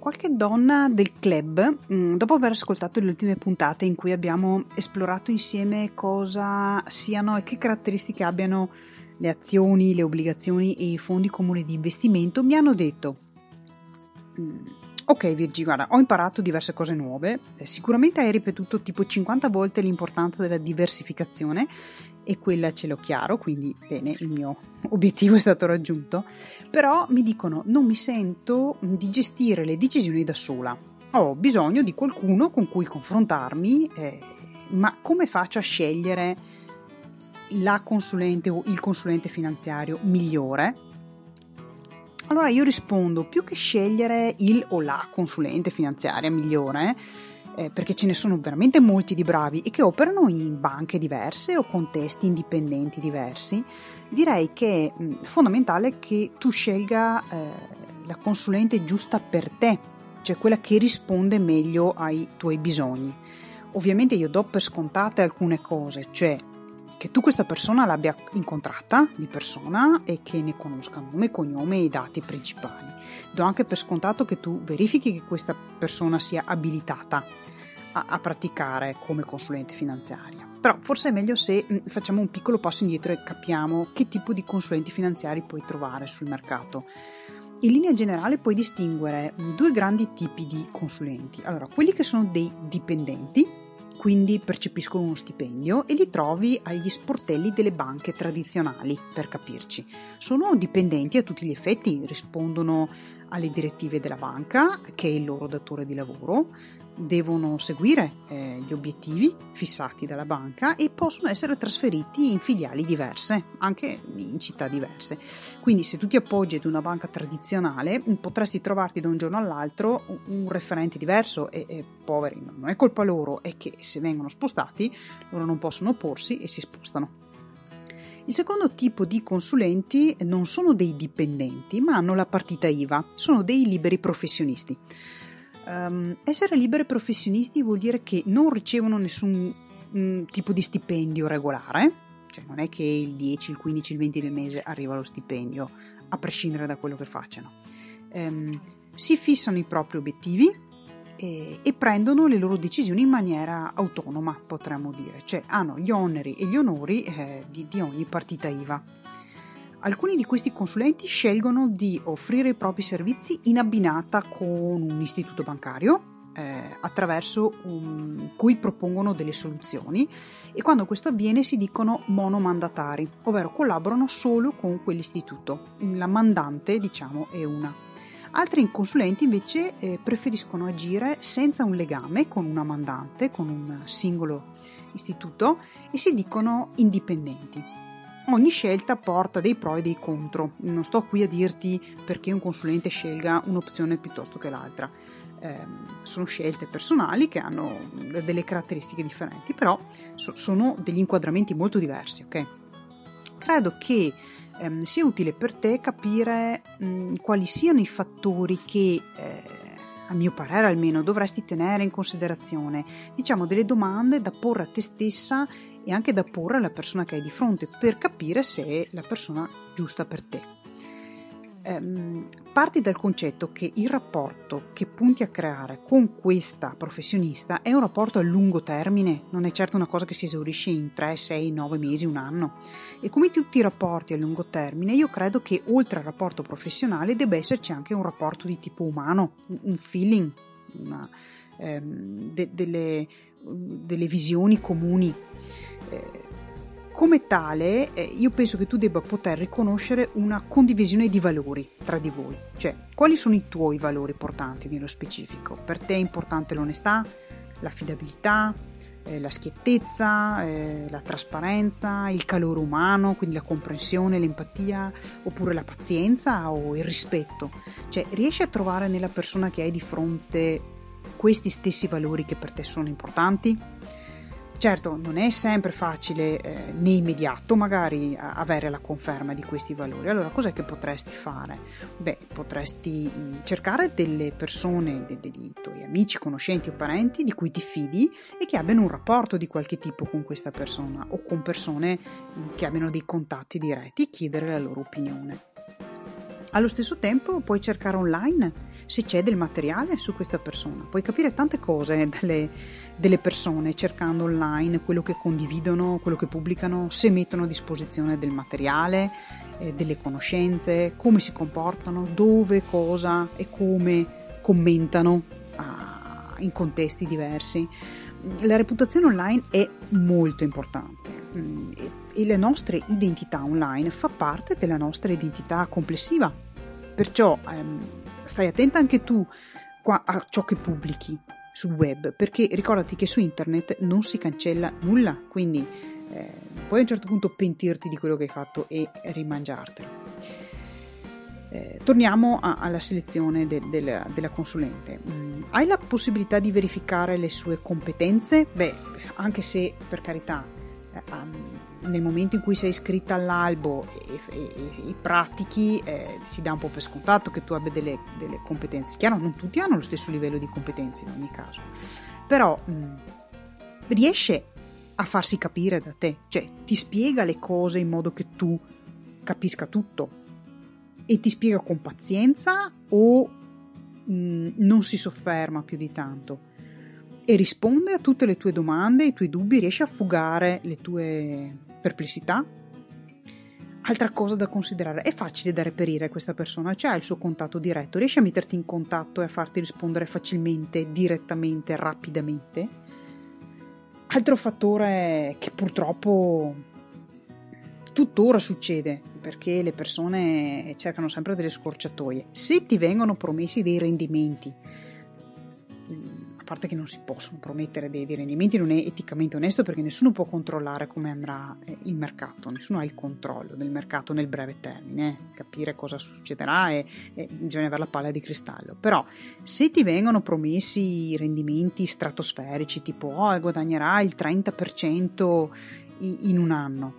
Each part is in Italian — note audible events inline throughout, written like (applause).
qualche donna del club, mm, dopo aver ascoltato le ultime puntate in cui abbiamo esplorato insieme cosa siano e che caratteristiche abbiano le azioni, le obbligazioni e i fondi comuni di investimento, mi hanno detto mm, Ok Virgi, guarda, ho imparato diverse cose nuove, eh, sicuramente hai ripetuto tipo 50 volte l'importanza della diversificazione e quella ce l'ho chiaro, quindi bene, il mio (laughs) obiettivo è stato raggiunto, però mi dicono non mi sento di gestire le decisioni da sola, ho bisogno di qualcuno con cui confrontarmi, eh, ma come faccio a scegliere la consulente o il consulente finanziario migliore? Allora io rispondo, più che scegliere il o la consulente finanziaria migliore, eh, perché ce ne sono veramente molti di bravi e che operano in banche diverse o contesti indipendenti diversi, direi che è fondamentale che tu scelga eh, la consulente giusta per te, cioè quella che risponde meglio ai tuoi bisogni. Ovviamente io do per scontate alcune cose, cioè che tu questa persona l'abbia incontrata di persona e che ne conosca nome, cognome e i dati principali. Do anche per scontato che tu verifichi che questa persona sia abilitata a, a praticare come consulente finanziaria. Però forse è meglio se mm, facciamo un piccolo passo indietro e capiamo che tipo di consulenti finanziari puoi trovare sul mercato. In linea generale puoi distinguere due grandi tipi di consulenti. Allora, quelli che sono dei dipendenti, quindi percepiscono uno stipendio e li trovi agli sportelli delle banche tradizionali, per capirci. Sono dipendenti a tutti gli effetti, rispondono alle direttive della banca, che è il loro datore di lavoro, devono seguire eh, gli obiettivi fissati dalla banca e possono essere trasferiti in filiali diverse, anche in città diverse. Quindi se tu ti appoggi ad una banca tradizionale potresti trovarti da un giorno all'altro un referente diverso e, e poveri, non è colpa loro, è che se vengono spostati loro non possono opporsi e si spostano. Il secondo tipo di consulenti non sono dei dipendenti, ma hanno la partita IVA, sono dei liberi professionisti. Um, essere liberi professionisti vuol dire che non ricevono nessun um, tipo di stipendio regolare, cioè non è che il 10, il 15, il 20 del mese arriva lo stipendio, a prescindere da quello che facciano. Um, si fissano i propri obiettivi e, e, prendono le loro decisioni in maniera autonoma, potremmo dire, cioè hanno gli oneri e gli onori eh, di, di ogni partita IVA. Alcuni di questi consulenti scelgono di offrire i propri servizi in abbinata con un istituto bancario eh, attraverso un, cui propongono delle soluzioni e quando questo avviene si dicono monomandatari, ovvero collaborano solo con quell'istituto. La mandante, diciamo, è una. Altri consulenti invece eh, preferiscono agire senza un legame con una mandante, con un singolo istituto e si dicono indipendenti. Ogni scelta porta dei pro e dei contro. Non sto qui a dirti perché un consulente scelga un'opzione piuttosto che l'altra. Eh, sono scelte personali che hanno delle caratteristiche differenti, però so- sono degli inquadramenti molto diversi, ok? Credo che ehm, sia utile per te capire mh, quali siano i fattori che eh, a mio parere almeno dovresti tenere in considerazione, diciamo delle domande da porre a te stessa e anche da porre alla persona che hai di fronte per capire se è la persona giusta per te. Ehm, parti dal concetto che il rapporto che punti a creare con questa professionista è un rapporto a lungo termine, non è certo una cosa che si esaurisce in 3, 6, 9 mesi, un anno. E come tutti i rapporti a lungo termine, io credo che oltre al rapporto professionale debba esserci anche un rapporto di tipo umano, un feeling, una, ehm, de- delle, delle visioni comuni eh, come tale, eh, io penso che tu debba poter riconoscere una condivisione di valori tra di voi, cioè quali sono i tuoi valori portanti nello specifico. Per te è importante l'onestà, l'affidabilità, eh, la schiettezza, eh, la trasparenza, il calore umano, quindi la comprensione, l'empatia, oppure la pazienza o il rispetto. Cioè, riesci a trovare nella persona che hai di fronte questi stessi valori che per te sono importanti? Certo, non è sempre facile eh, né immediato magari avere la conferma di questi valori. Allora, cos'è che potresti fare? Beh, potresti mh, cercare delle persone, de- dei tuoi amici, conoscenti o parenti di cui ti fidi e che abbiano un rapporto di qualche tipo con questa persona o con persone mh, che abbiano dei contatti diretti e chiedere la loro opinione. Allo stesso tempo puoi cercare online se c'è del materiale su questa persona. Puoi capire tante cose dalle, delle persone cercando online quello che condividono, quello che pubblicano, se mettono a disposizione del materiale, eh, delle conoscenze, come si comportano, dove, cosa e come commentano ah, in contesti diversi. La reputazione online è molto importante e le nostre identità online fa parte della nostra identità complessiva. Perciò ehm, stai attenta anche tu a ciò che pubblichi sul web, perché ricordati che su internet non si cancella nulla, quindi eh, puoi a un certo punto pentirti di quello che hai fatto e rimangiartelo. Eh, torniamo a, alla selezione de, de, de, della consulente. Mm, hai la possibilità di verificare le sue competenze? Beh, anche se per carità, nel momento in cui sei iscritta all'albo e, e, e, pratichi, eh, si dà un po' per scontato che tu abbia delle, delle, competenze. Chiaro, non tutti hanno lo stesso livello di competenze in ogni caso, però mh, riesce a farsi capire da te, cioè ti spiega le cose in modo che tu capisca tutto. E ti spiega con pazienza o mh, non si sofferma più di tanto e risponde a tutte le tue domande, i tuoi dubbi, riesce a fugare le tue perplessità. Altra cosa da considerare, è facile da reperire questa persona, cioè ha il suo contatto diretto, riesce a metterti in contatto e a farti rispondere facilmente, direttamente, rapidamente. Altro fattore che purtroppo tuttora succede, perché le persone cercano sempre delle scorciatoie. Se ti vengono promessi dei rendimenti, parte che non si possono promettere dei, dei rendimenti, non è eticamente onesto perché nessuno può controllare come andrà eh, il mercato, nessuno ha il controllo del mercato nel breve termine, eh. capire cosa succederà e, e bisogna avere la palla di cristallo. Però se ti vengono promessi rendimenti stratosferici, tipo oh, guadagnerà il 30% in un anno,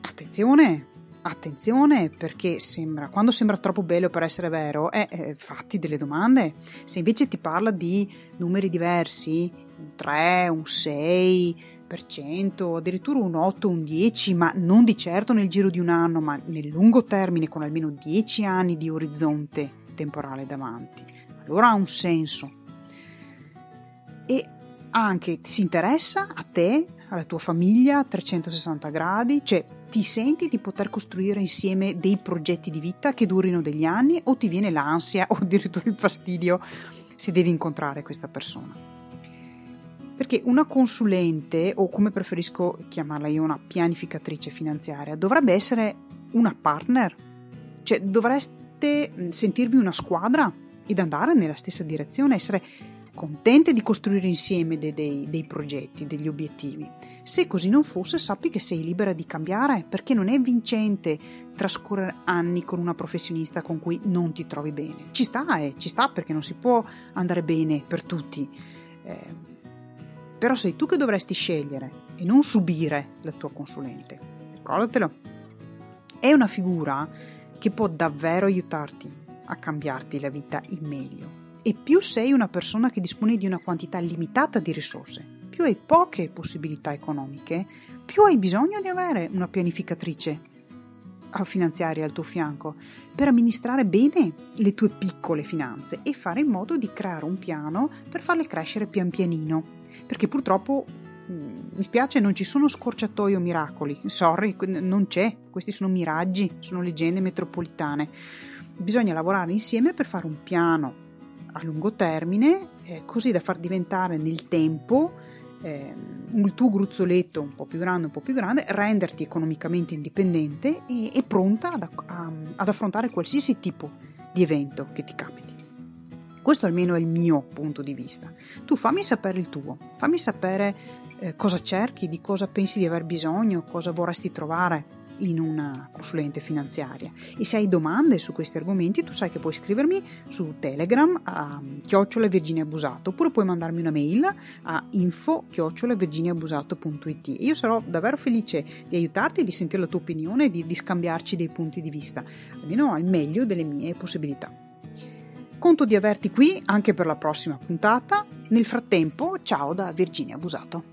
attenzione, attenzione perché sembra, quando sembra troppo bello per essere vero, eh, eh, fatti delle domande. Se invece ti parla di numeri diversi, un 3, un 6%, addirittura un 8, un 10, ma non di certo nel giro di un anno, ma nel lungo termine con almeno 10 anni di orizzonte temporale davanti, allora ha un senso. E anche si interessa a te, alla tua famiglia a 360 gradi, cioè ti senti di poter costruire insieme dei progetti di vita che durino degli anni o ti viene l'ansia o addirittura il fastidio se devi incontrare questa persona. Perché una consulente, o come preferisco chiamarla io, una pianificatrice finanziaria, dovrebbe essere una partner, cioè dovreste sentirvi una squadra ed andare nella stessa direzione, essere contente di costruire insieme dei, dei, dei progetti, degli obiettivi. Se così non fosse, sappi che sei libera di cambiare, perché non è vincente trascorrere anni con una professionista con cui non ti trovi bene. Ci sta, eh, ci sta perché non si può andare bene per tutti. Eh, però sei tu che dovresti scegliere e non subire la tua consulente. Ricordatelo. È una figura che può davvero aiutarti a cambiarti la vita in meglio e più sei una persona che dispone di una quantità limitata di risorse, più hai poche possibilità economiche, più hai bisogno di avere una pianificatrice finanziaria al tuo fianco per amministrare bene le tue piccole finanze e fare in modo di creare un piano per farle crescere pian pianino. Perché purtroppo mm, mi spiace, non ci sono scorciatoie o miracoli. Sorry, non c'è. Questi sono miraggi, sono leggende metropolitane. Bisogna lavorare insieme per fare un piano a lungo termine, eh, così da far diventare nel tempo eh, il tuo gruzzoletto un po' più grande, un po' più grande, renderti economicamente indipendente e, e pronta ad, a, ad affrontare qualsiasi tipo di evento che ti capiti. Questo almeno è il mio punto di vista. Tu fammi sapere il tuo, fammi sapere eh, cosa cerchi, di cosa pensi di aver bisogno, cosa vorresti trovare in una consulente finanziaria. E se hai domande su questi argomenti, tu sai che puoi scrivermi su Telegram a chiocciola Virginia Busato oppure puoi mandarmi una mail a info chiocciola virginiabusato.it. Io sarò davvero felice di aiutarti, di sentire la tua opinione, di, di scambiarci dei punti di vista, almeno al meglio delle mie possibilità. Conto di averti qui anche per la prossima puntata. Nel frattempo, ciao da Virginia Busato.